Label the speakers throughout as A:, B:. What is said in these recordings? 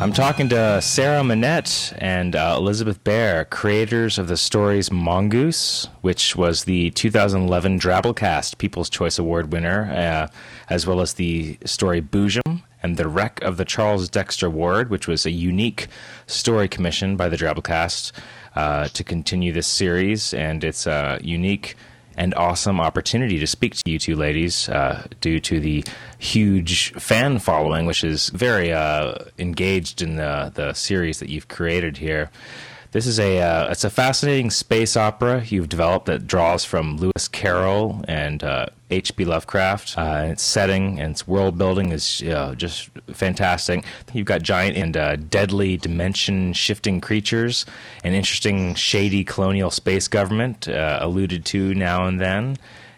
A: I'm talking to Sarah Monette and uh, Elizabeth Bear, creators of the stories Mongoose, which was the 2011 Drabblecast People's Choice Award winner, uh, as well as the story Boojum and The Wreck of the Charles Dexter Ward, which was a unique story commission by the Drabblecast uh, to continue this series. And it's a unique and awesome opportunity to speak to you two ladies uh, due to the huge fan following, which is very uh, engaged in the, the series that you've created here. This is a uh, it's a fascinating space opera you've developed that draws from Lewis Carroll and H.P. Uh, Lovecraft. Uh, its setting and its world building is just fantastic. You've got giant and uh, deadly dimension shifting creatures, an interesting shady colonial space government uh, alluded to now and then,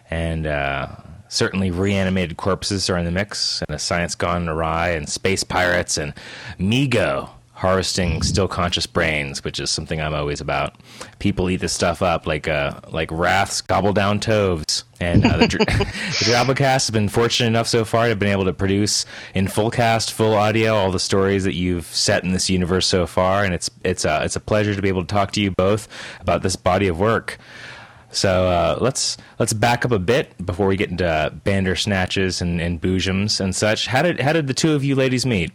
A: and uh, certainly reanimated corpses are in the mix, and a science gone awry, and space pirates, and Mi-Go harvesting still conscious brains, which is something I'm always about. People eat this stuff up like uh, like raths gobble down toves. And uh, the, the Drabblecast has been fortunate enough so far to have been able to produce in full cast, full audio, all the stories that you've set in this universe so far. And it's it's a it's a pleasure to be able to talk to you both about this body of work. So uh, let's let's back up a bit before we get into Bandersnatches and, and Boojums and such. How did how did the two of you ladies meet?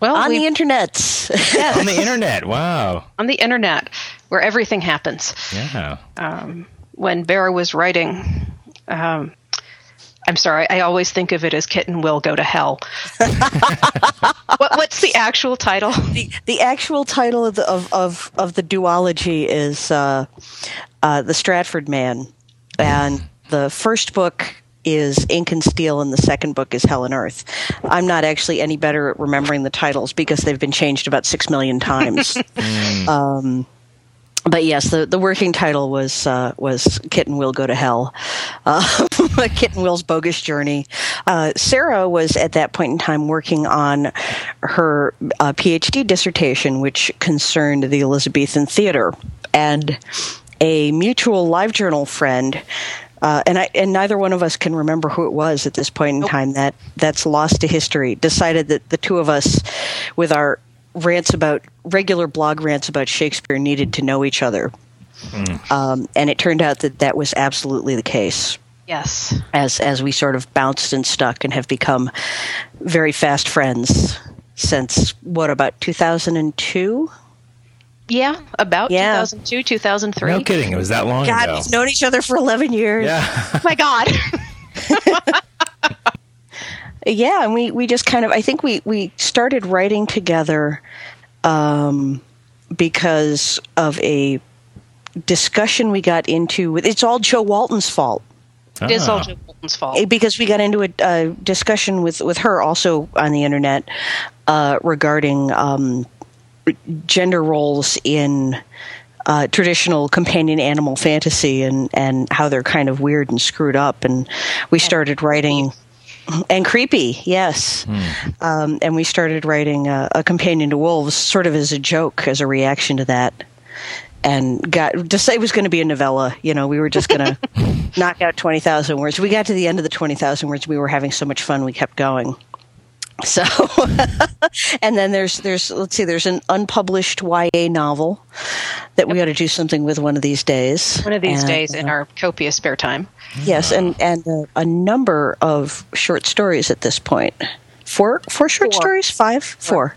B: Well,
C: on
B: we,
C: the internet.
B: Yes.
A: on the internet. Wow.
B: On the internet, where everything happens.
A: Yeah.
B: Um, when Bear was writing, um, I'm sorry, I always think of it as Kitten Will Go to Hell. what, what's the actual title?
C: The, the actual title of the, of, of, of the duology is uh, uh, The Stratford Man. And the first book is Ink and Steel, and the second book is Hell and Earth. I'm not actually any better at remembering the titles because they've been changed about six million times. um, but yes, the, the working title was uh, was Kitten Will Go to Hell, uh, Kitten Will's Bogus Journey. Uh, Sarah was at that point in time working on her uh, PhD dissertation, which concerned the Elizabethan theater, and a mutual LiveJournal friend uh, and I and neither one of us can remember who it was at this point in time that that's lost to history. Decided that the two of us, with our rants about regular blog rants about Shakespeare, needed to know each other, mm. um, and it turned out that that was absolutely the case.
B: Yes,
C: as as we sort of bounced and stuck and have become very fast friends since what about two thousand and two.
B: Yeah, about yeah. 2002, 2003.
A: No kidding. It was that long
C: God,
A: ago.
C: we've known each other for 11 years.
A: Yeah.
B: oh my God.
C: yeah, and we, we just kind of, I think we, we started writing together um, because of a discussion we got into. It's all Jo Walton's fault.
B: It is all Jo Walton's fault.
C: Eh, because we got into a, a, discussion with, with her also on the internet uh, regarding. Um, gender roles in uh, traditional companion animal fantasy and, and how they're kind of weird and screwed up. And we started writing. And creepy, yes. Hmm. Um, and we started writing a, a companion to wolves, sort of as a joke, as a reaction to that and got to say it was going to be a novella. You know, we were just going to knock out 20,000 words. We got to the end of the 20,000 words. We were having so much fun, we kept going. So, and then there's there's let's see, there's an unpublished YA novel that we got to do something with one of these days.
B: One of these
C: and,
B: days in
C: uh,
B: our copious spare time.
C: Yes, and and uh, a number of short stories at this point. Four four short
B: Four.
C: stories, five, four.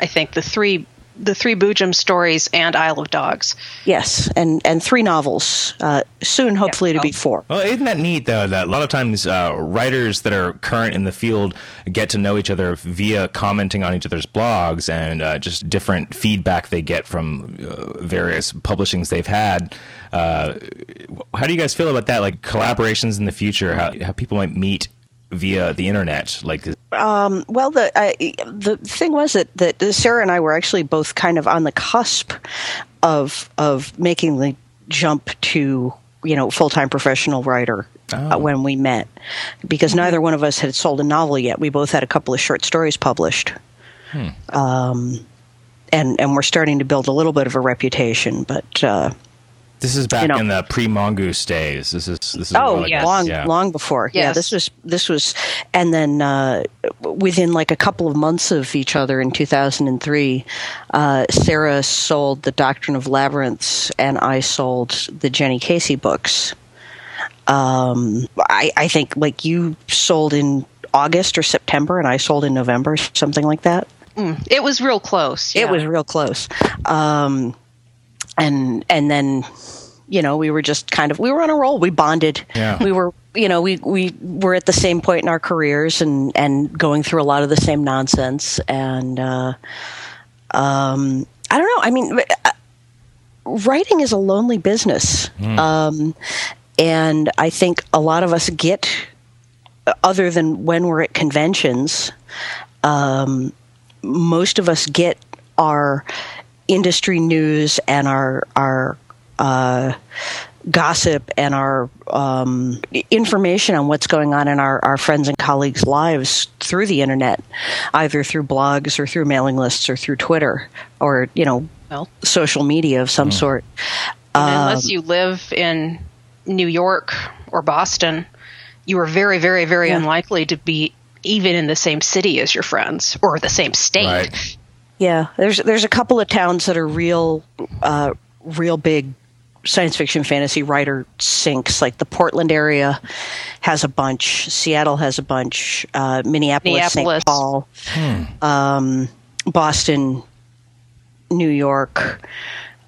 B: I think the three the three Boojum stories and Isle of Dogs.
C: Yes, and and three novels. Uh, soon, hopefully, to be four.
A: Well, isn't that neat though? That a lot of times uh, writers that are current in the field get to know each other via commenting on each other's blogs and uh, just different feedback they get from uh, various publishings they've had. Uh, how do you guys feel about that? Like collaborations in the future, how how people might meet via the internet, like
C: um, well, the uh, the thing was that that Sarah and I were actually both kind of on the cusp of of making the jump to you know full time professional writer uh,
A: Oh.
C: when we met, because neither one of us had sold a novel yet. We both had a couple of short stories published. Um, and and we're starting to build a little bit of a reputation, but uh,
A: This is back
C: You know.
A: in the pre-mongoose days. This is this is
C: Oh,
A: like-
B: yes.
C: long,
A: yeah.
C: long before. Yeah, this was this was, and then uh, within like a couple of months of each other in 2003, uh, Sarah sold the Doctrine of Labyrinths, and I sold the Jenny Casey books. Um, I, I think like you sold in August or September, and I sold in November, something like that.
B: It was real close.
C: It was real close. Um, and and then you know we were just kind of we were on a roll. We bonded.
A: Yeah.
C: We were you know we we were at the same point in our careers and and going through a lot of the same nonsense and uh, um, I don't know. I mean. uh, Writing is a lonely business, um, and I think a lot of us get, other than when we're at conventions, um, most of us get our industry news and our our uh, gossip and our um, information on what's going on in our, our friends and colleagues' lives through the internet, either through blogs or through mailing lists or through Twitter or you know
B: Well.
C: social media of some sort.
B: And unless you live in New York or Boston, you are very, very, very
C: Yeah.
B: unlikely to be even in the same city as your friends or the same state.
A: Right.
C: Yeah, there's there's a couple of towns that are real, uh, real big science fiction fantasy writer sinks. Like the Portland area has a bunch. Seattle has a bunch. Uh, Minneapolis,
B: Minneapolis.
C: St. Paul, um, Boston, New York.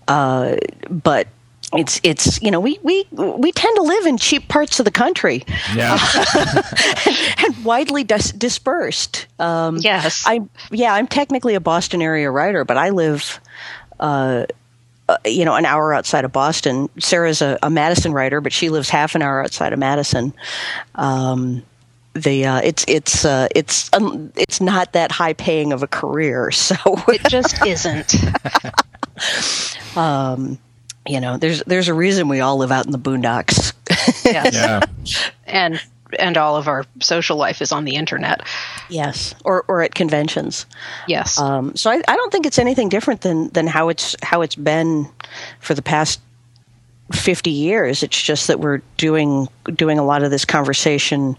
C: Uh, but it's it's you know we we we tend to live in cheap parts of the country
A: Yeah.
C: and widely dis- dispersed. Um,
B: Yes.
C: I yeah, I'm technically a Boston area writer, but I live, uh, uh, you know, an hour outside of Boston. Sarah's a, a Madison writer, but she lives half an hour outside of Madison. Um, the uh, it's it's uh, it's um, it's not that high paying of a career, so
B: It just isn't.
C: you know, there's there's a reason we all live out in the boondocks.
B: Yes.
A: yeah.
B: And and all of our social life is on the internet.
C: yes, or or at conventions.
B: Yes.
C: Um, so I, I don't think it's anything different than than how it's how it's been for the past fifty years. It's just that we're doing doing a lot of this conversation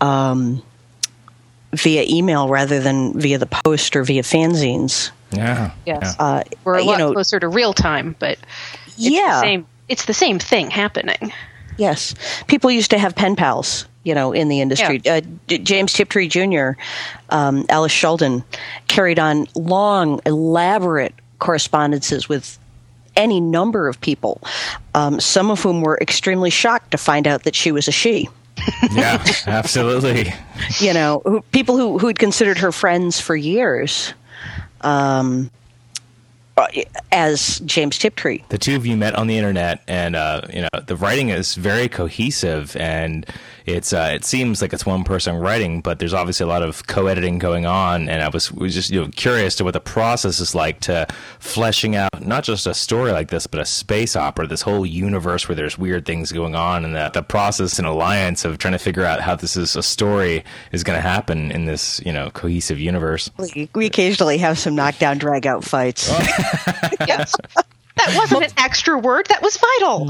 C: um, via email rather than via the post or via fanzines.
A: Yeah.
B: Yes.
A: Yeah.
C: Uh,
B: We're a
C: you
B: lot
C: know,
B: closer to real time, but it's
C: yeah,
B: the same it's the same thing happening.
C: Yes, people used to have pen pals, you know, in the industry. Uh, J- James Tiptree Jr., um, Alice Sheldon carried on long, elaborate correspondences with any number of people, um, some of whom were extremely shocked to find out that she was a she.
A: yeah. Absolutely.
C: You know, who, people who who had considered her friends for years. Um, as James Tiptree.
A: the two of you met on the internet and uh, you know the writing is very cohesive and it's uh, it seems like it's one person writing but there's obviously a lot of co-editing going on and i was, was just you know curious to what the process is like to fleshing out not just a story like this but a space opera this whole universe where there's weird things going on and the, the process and alliance of trying to figure out how this is a story is going to happen in this you know cohesive universe
C: We, we occasionally have some knockdown, drag out fights.
B: Yes. that wasn't an extra word, that was vital.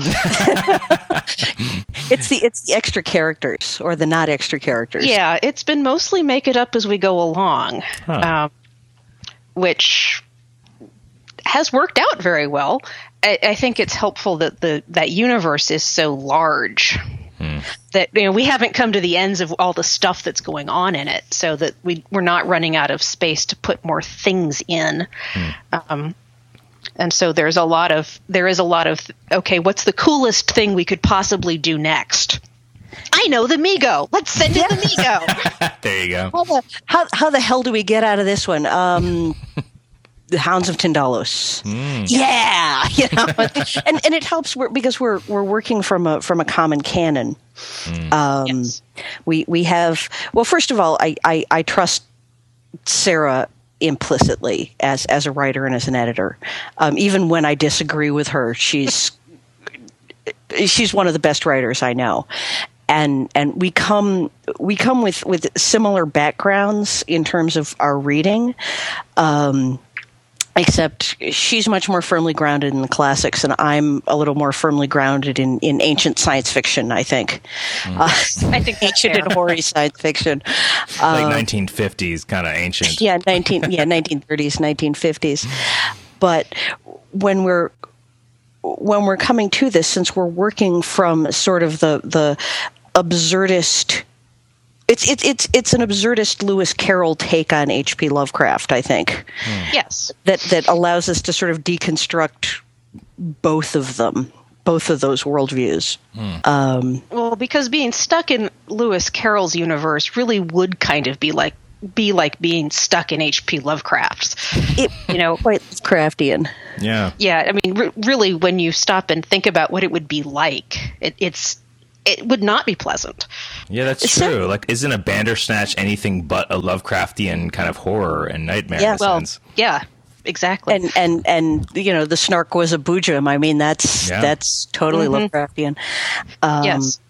C: It's the it's the extra characters or the not extra characters.
B: Yeah, it's been mostly make it up as we go along,
A: Huh.
B: um, which has worked out very well. I, I think it's helpful that the that universe is so large that you know we haven't come to the ends of all the stuff that's going on in it, so that we we're not running out of space to put more things in. Um, and so there's a lot of there is a lot of okay, what's the coolest thing we could possibly do next? I know the Mi-Go. Let's send in the Mi-Go.
A: there you go
C: How the, how, how the hell do we get out of this one? Um, the Hounds of Tindalos. Yeah, you know, and and it helps we're, because we're we're working from a from a common canon. Um,
B: Yes.
C: We we have well, first of all, I, I, I trust Sarah implicitly as as a writer and as an editor. Um, even when I disagree with her, she's she's one of the best writers I know. And and we come we come with, with similar backgrounds in terms of our reading. Um, except she's much more firmly grounded in the classics, and I'm a little more firmly grounded in, in ancient science fiction. I think,
B: mm. uh, I think
C: ancient and hoary science fiction,
A: like 1950s, um, kind of ancient.
C: Yeah, 19 yeah 1930s, 1950s. But when we're when we're coming to this, since we're working from sort of the the absurdist it's it's it's it's an absurdist Lewis Carroll take on H.P. Lovecraft, I think.
B: Hmm. Yes,
C: that that allows us to sort of deconstruct both of them, both of those worldviews.
B: Hmm. Um, well, because being stuck in Lewis Carroll's universe really would kind of be like be like being stuck in H.P. Lovecraft's.
C: It, you know, quite Craftian.
A: Yeah,
B: yeah. I mean, re- really, when you stop and think about what it would be like, it, it's it would not be pleasant.
A: Yeah, that's it's true. like, isn't a Bandersnatch anything but a Lovecraftian kind of horror and nightmare?
B: Yeah,
A: well,
B: sense? yeah, exactly.
C: And and and you know, the snark was a boojum. I mean, that's yeah. that's totally mm-hmm. Lovecraftian.
B: Um, yes.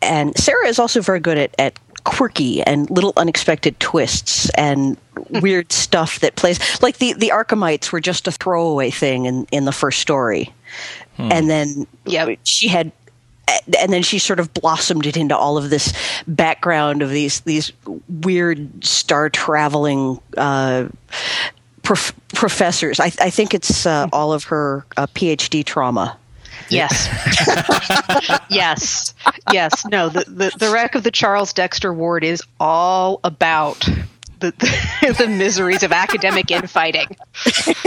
C: And Sarah is also very good at, at quirky and little unexpected twists and weird stuff that plays like the the Arkhamites were just a throwaway thing in in the first story. Hmm. And then yeah, she had and then she sort of blossomed it into all of this background of these these weird star traveling uh, prof- professors. I, I, think it's uh, all of her uh, PhD trauma.
B: Yes. yes. Yes. No, the, the, the wreck of the Charles Dexter Ward is all about the, the, the miseries of academic infighting.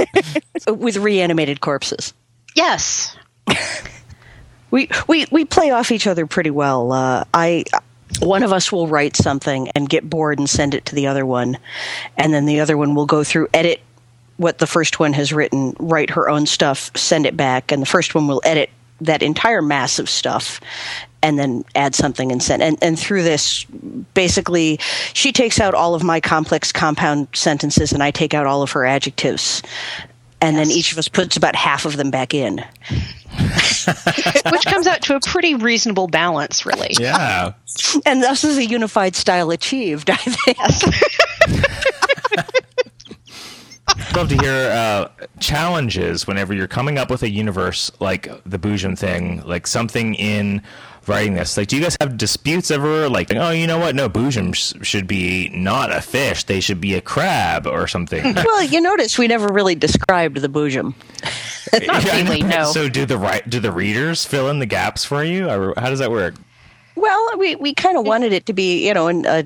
C: With reanimated corpses.
B: Yes
C: we we we play off each other pretty well. Uh, I one of us will write something and get bored and send it to the other one, and then the other one will go through edit what the first one has written, write her own stuff, send it back, and the first one will edit that entire mass of stuff and then add something and send and, and through this basically she takes out all of my complex compound sentences and i take out all of her adjectives and yes. then each of us puts about half of them back in.
B: Which comes out to a pretty reasonable balance, really.
A: Yeah.
C: And thus is a unified style achieved, I think.
A: love to hear uh, challenges whenever you're coming up with a universe like the Boojum thing, like something in writing this? Like, do you guys have disputes ever? Like, oh, you know what? No, boojum sh- should be not a fish; they should be a crab or something.
C: well, you notice we never really described the boojum.
B: not really, no.
A: So, do the right do the readers fill in the gaps for you, or how does that work?
C: Well, we, we kind of wanted it to be, you know, an uh,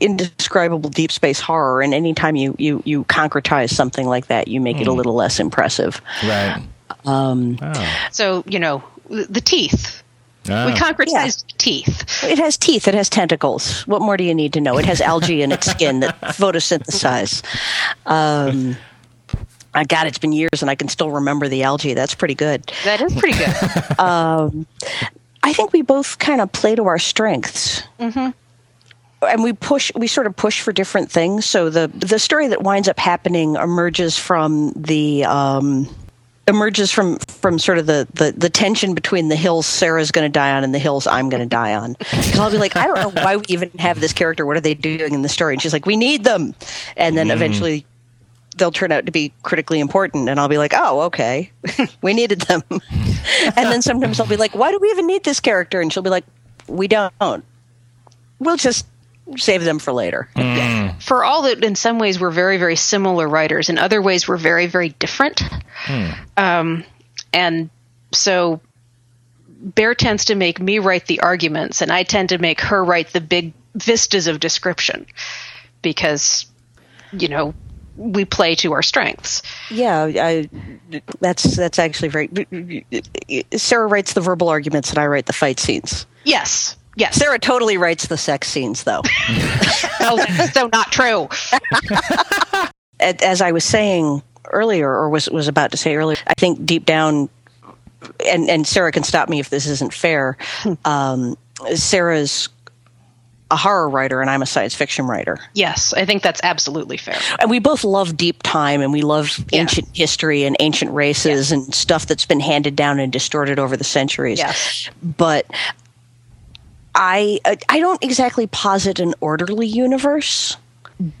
C: indescribable deep space horror, and anytime you, you, you concretize something like that, you make mm. it a hmm. little less impressive.
A: Right.
C: Um,
B: oh. So, you know, the teeth. Oh. We concretized yeah. teeth.
C: It has teeth. It has tentacles. What more do you need to know? It has algae in its skin that photosynthesize. Um, I got it's been years and I can still remember the algae. That's pretty good.
B: That is pretty good.
C: um, I think we both kind of play to our strengths.
B: Mm-hmm.
C: And we push, we sort of push for different things. So the the story that winds up happening emerges from the um, emerges from from sort of the, the, the tension between the hills Sarah's going to die on and the hills I'm going to die on. Because I'll be like, I don't know why we even have this character. What are they doing in the story? And she's like, we need them. And then mm. eventually they'll turn out to be critically important. And I'll be like, oh, okay, we needed them. and then sometimes I'll be like, why do we even need this character? And she'll be like, we don't. We'll just save them for later.
A: Mm.
B: For all that, in some ways, we're very, very similar writers. In other ways, we're very, very different.
A: Mm.
B: Um, and so Bear tends to make me write the arguments, and I tend to make her write the big vistas of description because, you know, we play to our strengths.
C: Yeah, I, that's that's actually very. Sarah writes the verbal arguments, and I write the fight scenes.
B: Yes, Yes.
C: Sarah totally writes the sex scenes, though.
B: oh, so not true.
C: As I was saying earlier, or was was about to say earlier, I think deep down, and and Sarah can stop me if this isn't fair. Hmm. Um, Sarah's a horror writer and I'm a science fiction writer.
B: Yes, I think that's absolutely fair.
C: And we both love deep time and we love yeah. ancient history and ancient races yeah. and stuff that's been handed down and distorted over the centuries.
B: Yes.
C: But I I don't exactly posit an orderly universe,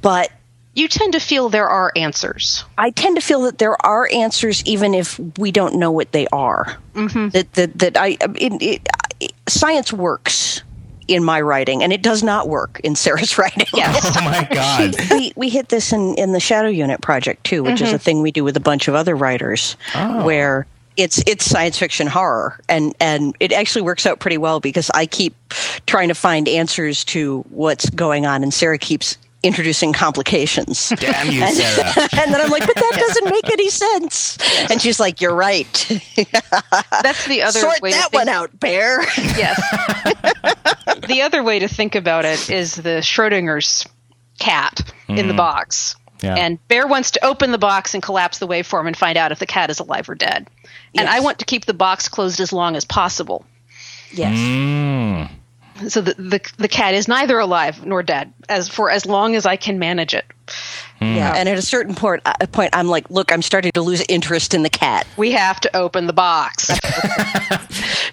C: but
B: You tend to feel there are answers.
C: I tend to feel that there are answers, even if we don't know what they are. Mm-hmm. That that that I it, it, science works in my writing, and it does not work in Sarah's writing.
B: Yes.
A: Oh my God.
C: we, we hit this in, in the Shadow Unit project too, which is a thing we do with a bunch of other writers, where it's it's science fiction horror, and and it actually works out pretty well because I keep trying to find answers to what's going on, and Sarah keeps introducing complications.
A: Damn you, Sarah.
C: and then I'm like, but that doesn't make any sense. And she's like, you're right.
B: That's the other
C: Sort
B: way
C: that
B: to think.
C: one out, Bear.
B: Yes. the other way to think about it is the Schrodinger's cat in the box.
A: Yeah.
B: And Bear wants to open the box and collapse the waveform and find out if the cat is alive or dead. And
C: Yes.
B: I want to keep the box closed as long as possible.
C: yes.
A: Mm.
B: So the, the the cat is neither alive nor dead as for as long as I can manage it.
C: Yeah. And at a certain point, uh, point, I'm like, look, I'm starting to lose interest in the cat.
B: We have to open the box.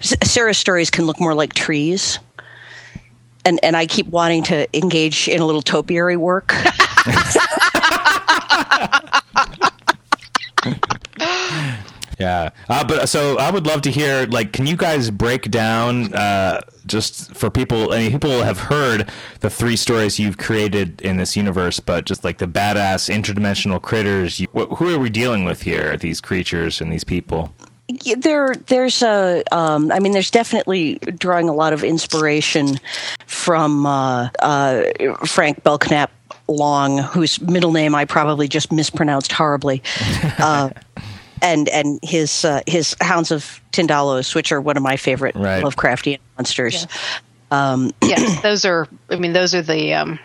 C: Sarah's stories can look more like trees. And, and I keep wanting to engage in a little topiary work.
A: Yeah, uh, but so I would love to hear. Like, can you guys break down uh, just for people? I mean, people have heard the three stories you've created in this universe, but just like the badass interdimensional critters. You, wh- who are we dealing with here? These creatures and these people.
C: Yeah, there there's a um, I mean there's definitely drawing a lot of inspiration from uh, uh, Frank Belknap Long, whose middle name I probably just mispronounced horribly, uh, and and his uh, his Hounds of Tindalos, which are one of my favorite
A: Right.
C: Lovecraftian monsters.
B: yes, those are. I mean, those are the um,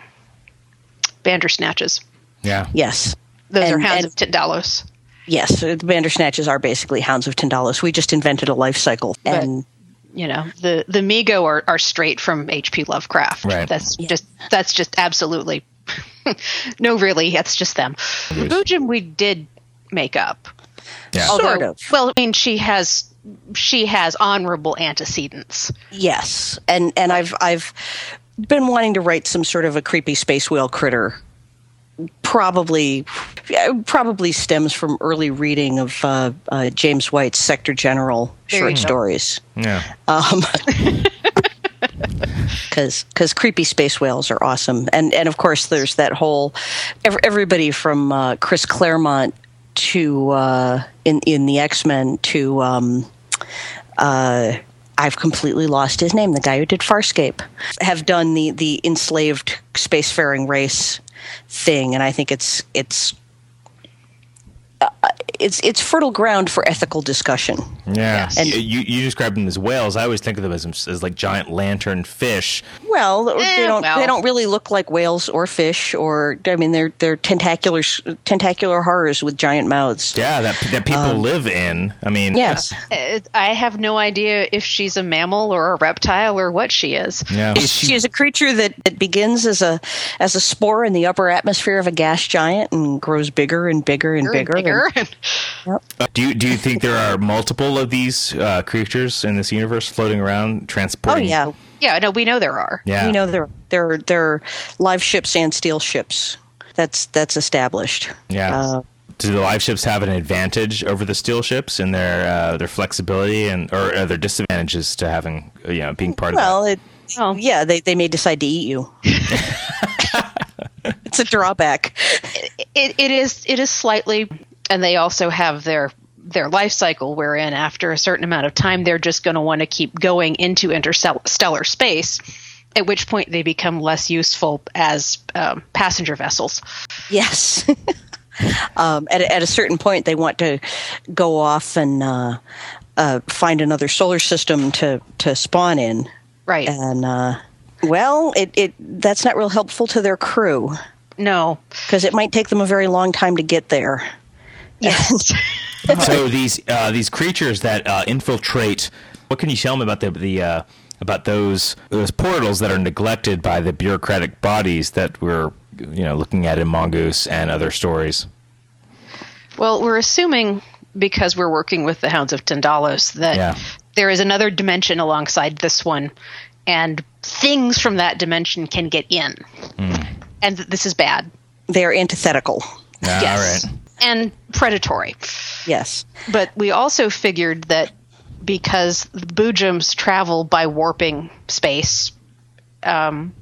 B: Bandersnatches.
A: Yeah,
C: Yes,
B: Those are Hounds
C: and-
B: of Tindalos.
C: yes, the Bandersnatches are basically Hounds of Tindalos. We just invented a life cycle, and
B: You know, the the Mi-Go are, are straight from H.P. Lovecraft.
A: Right.
B: That's just that's just absolutely no, really, that's just them. Boojum we did make up.
A: Yeah.
C: Sort of.
B: Well, I mean, she has she has honorable antecedents.
C: Yes, and and I've I've been wanting to write some sort of a creepy space whale critter. Probably, probably stems from early reading of uh, uh, James White's Sector General
B: There
C: short stories.
A: yeah.
C: because because creepy space whales are awesome, and and of course there's that whole ev- everybody from uh, Chris Claremont to uh, in in the X Men to um, uh, I've completely lost his name. The guy who did Farscape have done the the enslaved spacefaring race thing, and I think it's it's. Uh, It's it's fertile ground for ethical discussion.
A: Yeah,
B: Yes.
A: and you you described them as whales. I always think of them as as like giant lantern fish.
C: Well, they
B: Eh,
C: don't.
B: well.
C: They don't really look like whales or fish, or I mean, they're they're tentacular tentacular horrors with giant mouths.
A: Yeah, that that people
C: Um,
A: live in. I mean,
C: Yes,
B: Uh, I have no idea if she's a mammal or a reptile or what she is.
A: yeah.
C: she is a creature that, that begins as a as a spore in the upper atmosphere of a gas giant and grows bigger and bigger and bigger.
B: bigger.
A: Do you do you think there are multiple of these uh, creatures in this universe floating around transporting?
C: oh
A: transporting?
C: yeah,
B: yeah, no, we know there are.
A: yeah.
C: you know they're they're they're live ships and steel ships. That's that's established.
A: Yeah.
C: Uh,
A: do the live ships have an advantage over the steel ships in their uh, their flexibility and or are there disadvantages to having uh, you know being part
C: well,
A: of
C: it,
B: Oh.
C: yeah, they they may decide to eat you. it's a drawback.
B: It, it is it is slightly, and they also have their their life cycle wherein after a certain amount of time they're just going to want to keep going into interstellar space. At which point they become less useful as um, passenger vessels.
C: Yes. um, at, a- at a certain point, they want to go off and uh, uh, find another solar system to, to spawn in.
B: Right.
C: And, uh, well, it, it that's not real helpful to their crew
B: no.
C: because it might take them a very long time to get there.
B: Yes.
A: so these uh, these creatures that uh, infiltrate. What can you tell me about the the uh, about those those portals that are neglected by the bureaucratic bodies that we're you know looking at in Mongoose and other stories?
B: Well, we're assuming because we're working with the Hounds of Tindalos that
A: Yeah.
B: there is another dimension alongside this one, and things from that dimension can get in. And th- this is bad.
C: they are antithetical.
A: Ah,
B: yes.
A: All right.
B: And predatory.
C: Yes.
B: But we also figured that because the Boojums travel by warping space, um,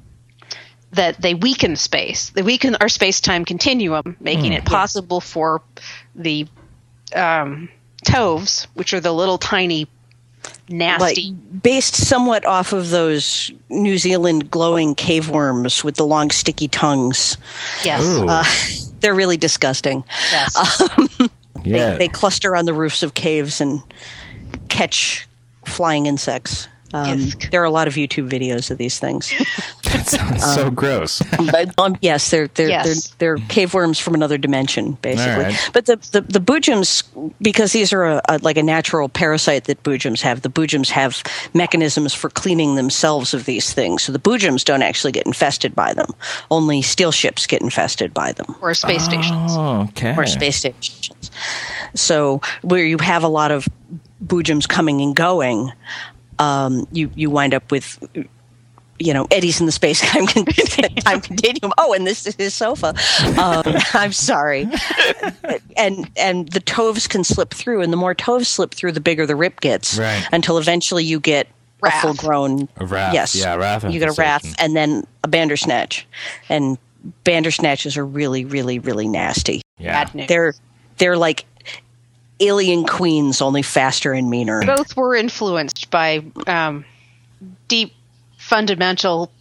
B: that they weaken space. They weaken our space time continuum, making it possible for the um, Toves, which are the little tiny, nasty.
C: Like based somewhat off of those New Zealand glowing cave worms with the long sticky tongues.
B: yes.
A: Ooh.
C: They're really disgusting.
B: yes.
A: yeah.
C: They cluster on the roofs of caves and catch flying insects. Um, there are a lot of YouTube videos of these things.
A: that sounds so gross.
C: But, um, yes, they're they're,
B: Yes.
C: they're they're cave worms from another dimension, basically.
A: All right.
C: But the the, the boojums, because these are a, a, like a natural parasite that boojums have. The boojums have mechanisms for cleaning themselves of these things, so the boojums don't actually get infested by them. Only steel ships get infested by them,
B: or space stations.
A: Oh, okay.
C: or space stations. So where you have a lot of boojums coming and going, um, you you wind up with you know eddies in the space time, con- time continuum. Oh, and this is his sofa. Um, I'm sorry. and and the toves can slip through, and the more toves slip through, the bigger the rip gets.
A: Right.
C: Until eventually you get
B: Rath.
C: a full grown
A: A rath,
C: Yes.
A: yeah, rath
C: You get a
A: rath,
C: and then a bandersnatch, and bandersnatches are really, really, really nasty.
A: Yeah.
B: Bad news.
C: They're they're like alien queens, only faster and meaner.
B: both were influenced by um, deep, fundamental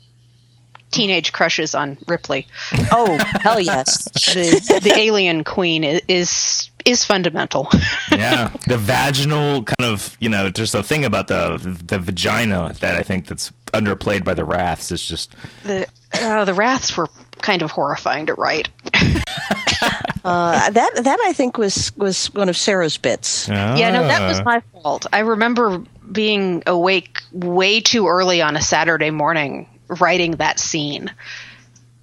B: teenage crushes on Ripley.
C: Oh hell yes!
B: The, the alien queen is is fundamental.
A: yeah, the vaginal kind of you know, there's a thing about the the vagina that I think that's underplayed by the raths. It's just
B: the uh, the raths were kind of horrifying to write.
C: Uh, that that I think was was one of Sarah's bits.
B: Yeah, no, that was
A: Ah.
B: my fault. I remember being awake way too early on a Saturday morning writing that scene.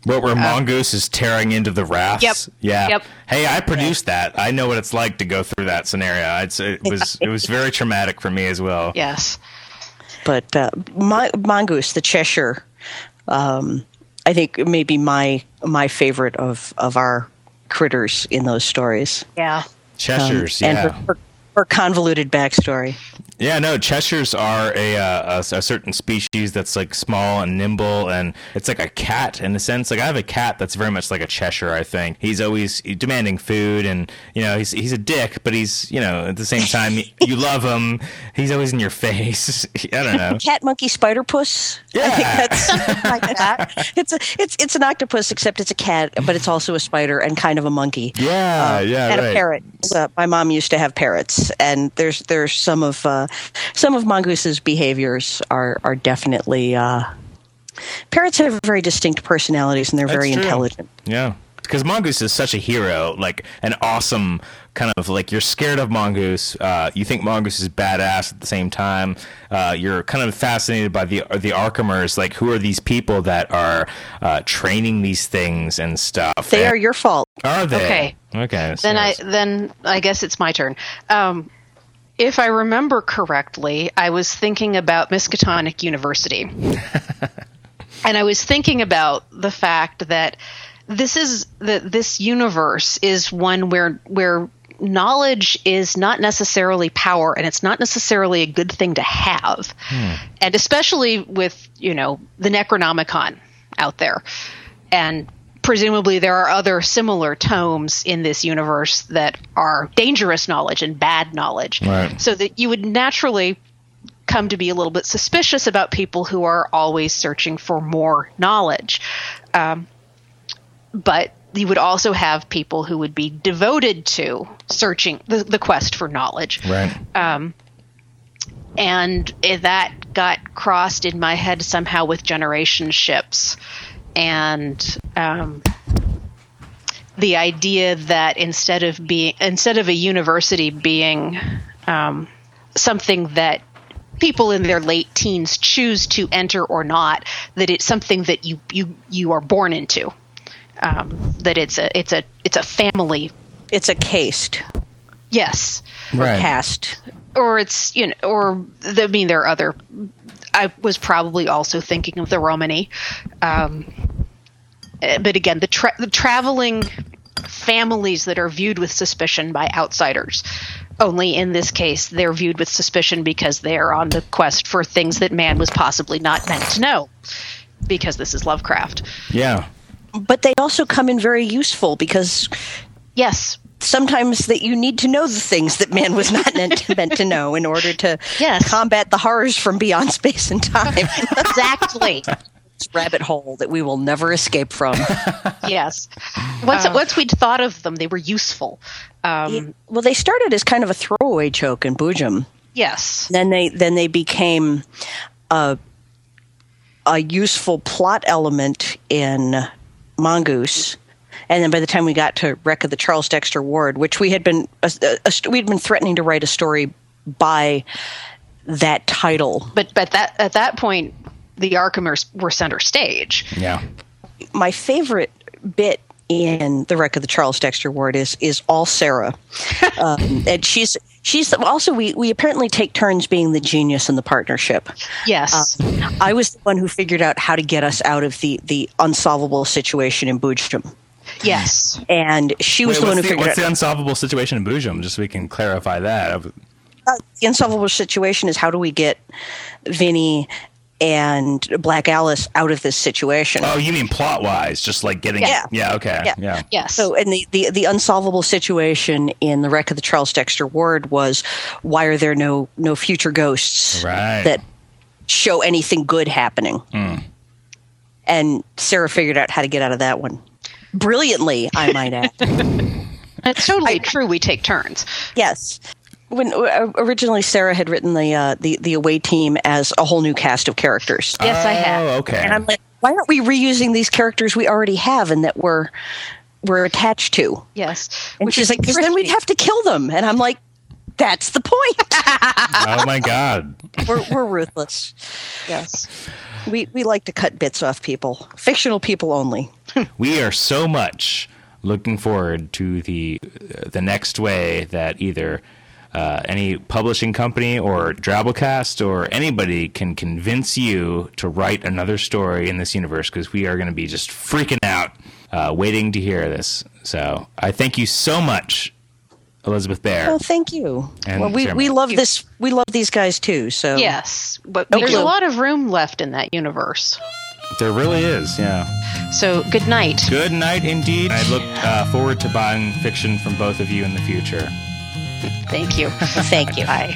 A: What where mongoose is tearing into the raths?
B: Yep.
A: Yeah.
B: Yep.
A: Hey, I produced that. I know what it's like to go through that scenario. It's, it was it was very traumatic for me as well.
B: Yes.
C: But uh, Mon- mongoose, the Cheshire, um, I think maybe my my favorite of of our critters in those stories.
B: Yeah.
C: Um,
A: Cheshires,
C: and
A: yeah.
C: her, her, her convoluted backstory.
A: Yeah, no, Cheshires are a, uh, a a certain species that's like small and nimble, and it's like a cat in a sense. Like I have a cat that's very much like a Cheshire. I think he's always demanding food, and you know he's he's a dick, but he's you know at the same time you love him. He's always in your face. I don't know.
C: Cat, monkey, spider, puss. I think
A: Yeah.
C: that's something like that. It's a it's it's an octopus, except it's a cat, but it's also a spider and kind of a monkey.
A: Yeah, yeah,
C: and
A: right.
C: a parrot. Uh, my mom used to have parrots, and there's there's some of uh, some of Mongoose's behaviors are are definitely. Uh, parrots have very distinct personalities, and they're very
A: true.
C: intelligent.
A: Yeah. Because Mongoose is such a hero, like an awesome kind of like you're scared of Mongoose. Uh, you think Mongoose is badass at the same time. Uh, you're kind of fascinated by the the Arkhamers. Like, who are these people that are uh, training these things and stuff?
C: They
A: And-
C: are your fault.
A: Are they?
B: Okay.
A: Okay.
B: Then I then I guess it's my turn. Um, if I remember correctly, I was thinking about Miskatonic University, and I was thinking about the fact that this is that this universe is one where where knowledge is not necessarily power and it's not necessarily a good thing to have. Hmm. And especially with you know the necronomicon out there. And presumably there are other similar tomes in this universe that are dangerous knowledge and bad knowledge
A: Right.
B: so that you would naturally come to be a little bit suspicious about people who are always searching for more knowledge um, but you would also have people who would be devoted to searching the, the quest for knowledge
A: right.
B: and that got crossed in my head somehow with generation ships and um, the idea that instead of being instead of a university being um, something that people in their late teens choose to enter or not that it's something that you you you are born into. Um, that it's a it's a it's a family.
C: It's a caste.
B: Yes.
A: Right.
C: cast.
B: or it's you know or I mean there are other I was probably also thinking of the Romany. Um, Uh, but again, the, tra- the traveling families that are viewed with suspicion by outsiders. Only in this case, they're viewed with suspicion because they are on the quest for things that man was possibly not meant to know. Because this is Lovecraft.
A: Yeah.
C: But they also come in very useful because
B: Yes,
C: sometimes that you need to know the things that man was not meant, meant to know in order to
B: Yes.
C: combat the horrors from beyond space and time.
B: exactly.
C: Rabbit hole that we will never escape from.
B: yes. Once once we'd thought of them, they were useful. Um,
C: well, they started as kind of a throwaway joke in Boojum.
B: yes.
C: Then they then they became a a useful plot element in Mongoose. And then by the time we got to Wreck of the Charles Dexter Ward, which we had been a, a, we'd been threatening to write a story by that title.
B: But but that at that point, the Arkhamers were center stage.
A: Yeah.
C: My favorite bit in the Wreck of the Charles Dexter Ward is is all Sarah, um, and she's she's also we we apparently take turns being the genius in the partnership.
B: Yes.
C: I was the one who figured out how to get us out of the the unsolvable situation in Boojum.
B: yes.
C: And she was
A: Wait,
C: the one who
A: the,
C: figured
A: what's
C: out What's
A: the unsolvable situation in Boojum? Just so we can clarify that.
C: uh, the unsolvable situation is how do we get Vinnie and Black Alice out of this situation.
A: Oh, you mean plot wise? Just like getting.
C: Yeah.
A: Yeah. Okay.
C: Yeah.
A: Yeah.
B: Yes.
C: So, and the, the, the unsolvable situation in the wreck of the Charles Dexter Ward was why are there no no future ghosts
A: Right.
C: that show anything good happening? Hmm. And Sarah figured out how to get out of that one brilliantly, I might add.
B: That's totally true. We take turns.
C: yes. When uh, originally Sarah had written the uh, the the away team as a whole new cast of characters,
B: Yes, I have.
A: Oh, okay.
C: and I'm like, why aren't we reusing these characters we already have and that we're we're attached to?
B: Yes.
C: And she's like, because then we'd have to kill them. And I'm like, that's the point.
A: oh my God.
C: we're, we're ruthless.
B: Yes.
C: We, we like to cut bits off people, fictional people only.
A: We are so much looking forward to the uh, the next way that either uh, any publishing company or Drabblecast or anybody can convince you to write another story in this universe because we are going to be just freaking out, uh, waiting to hear this. So I thank you so much, Elizabeth Bear.
C: Oh, thank you.
A: And
C: well, we,
A: Sarah
C: we love this. We love these guys too. So
B: Yes. But
C: No
B: there's a lot of room left in that universe.
A: There really is, yeah.
B: So good night.
A: Good night indeed. I look uh, forward to buying fiction from both of you in the future.
B: Thank you.
C: thank you.
B: Bye.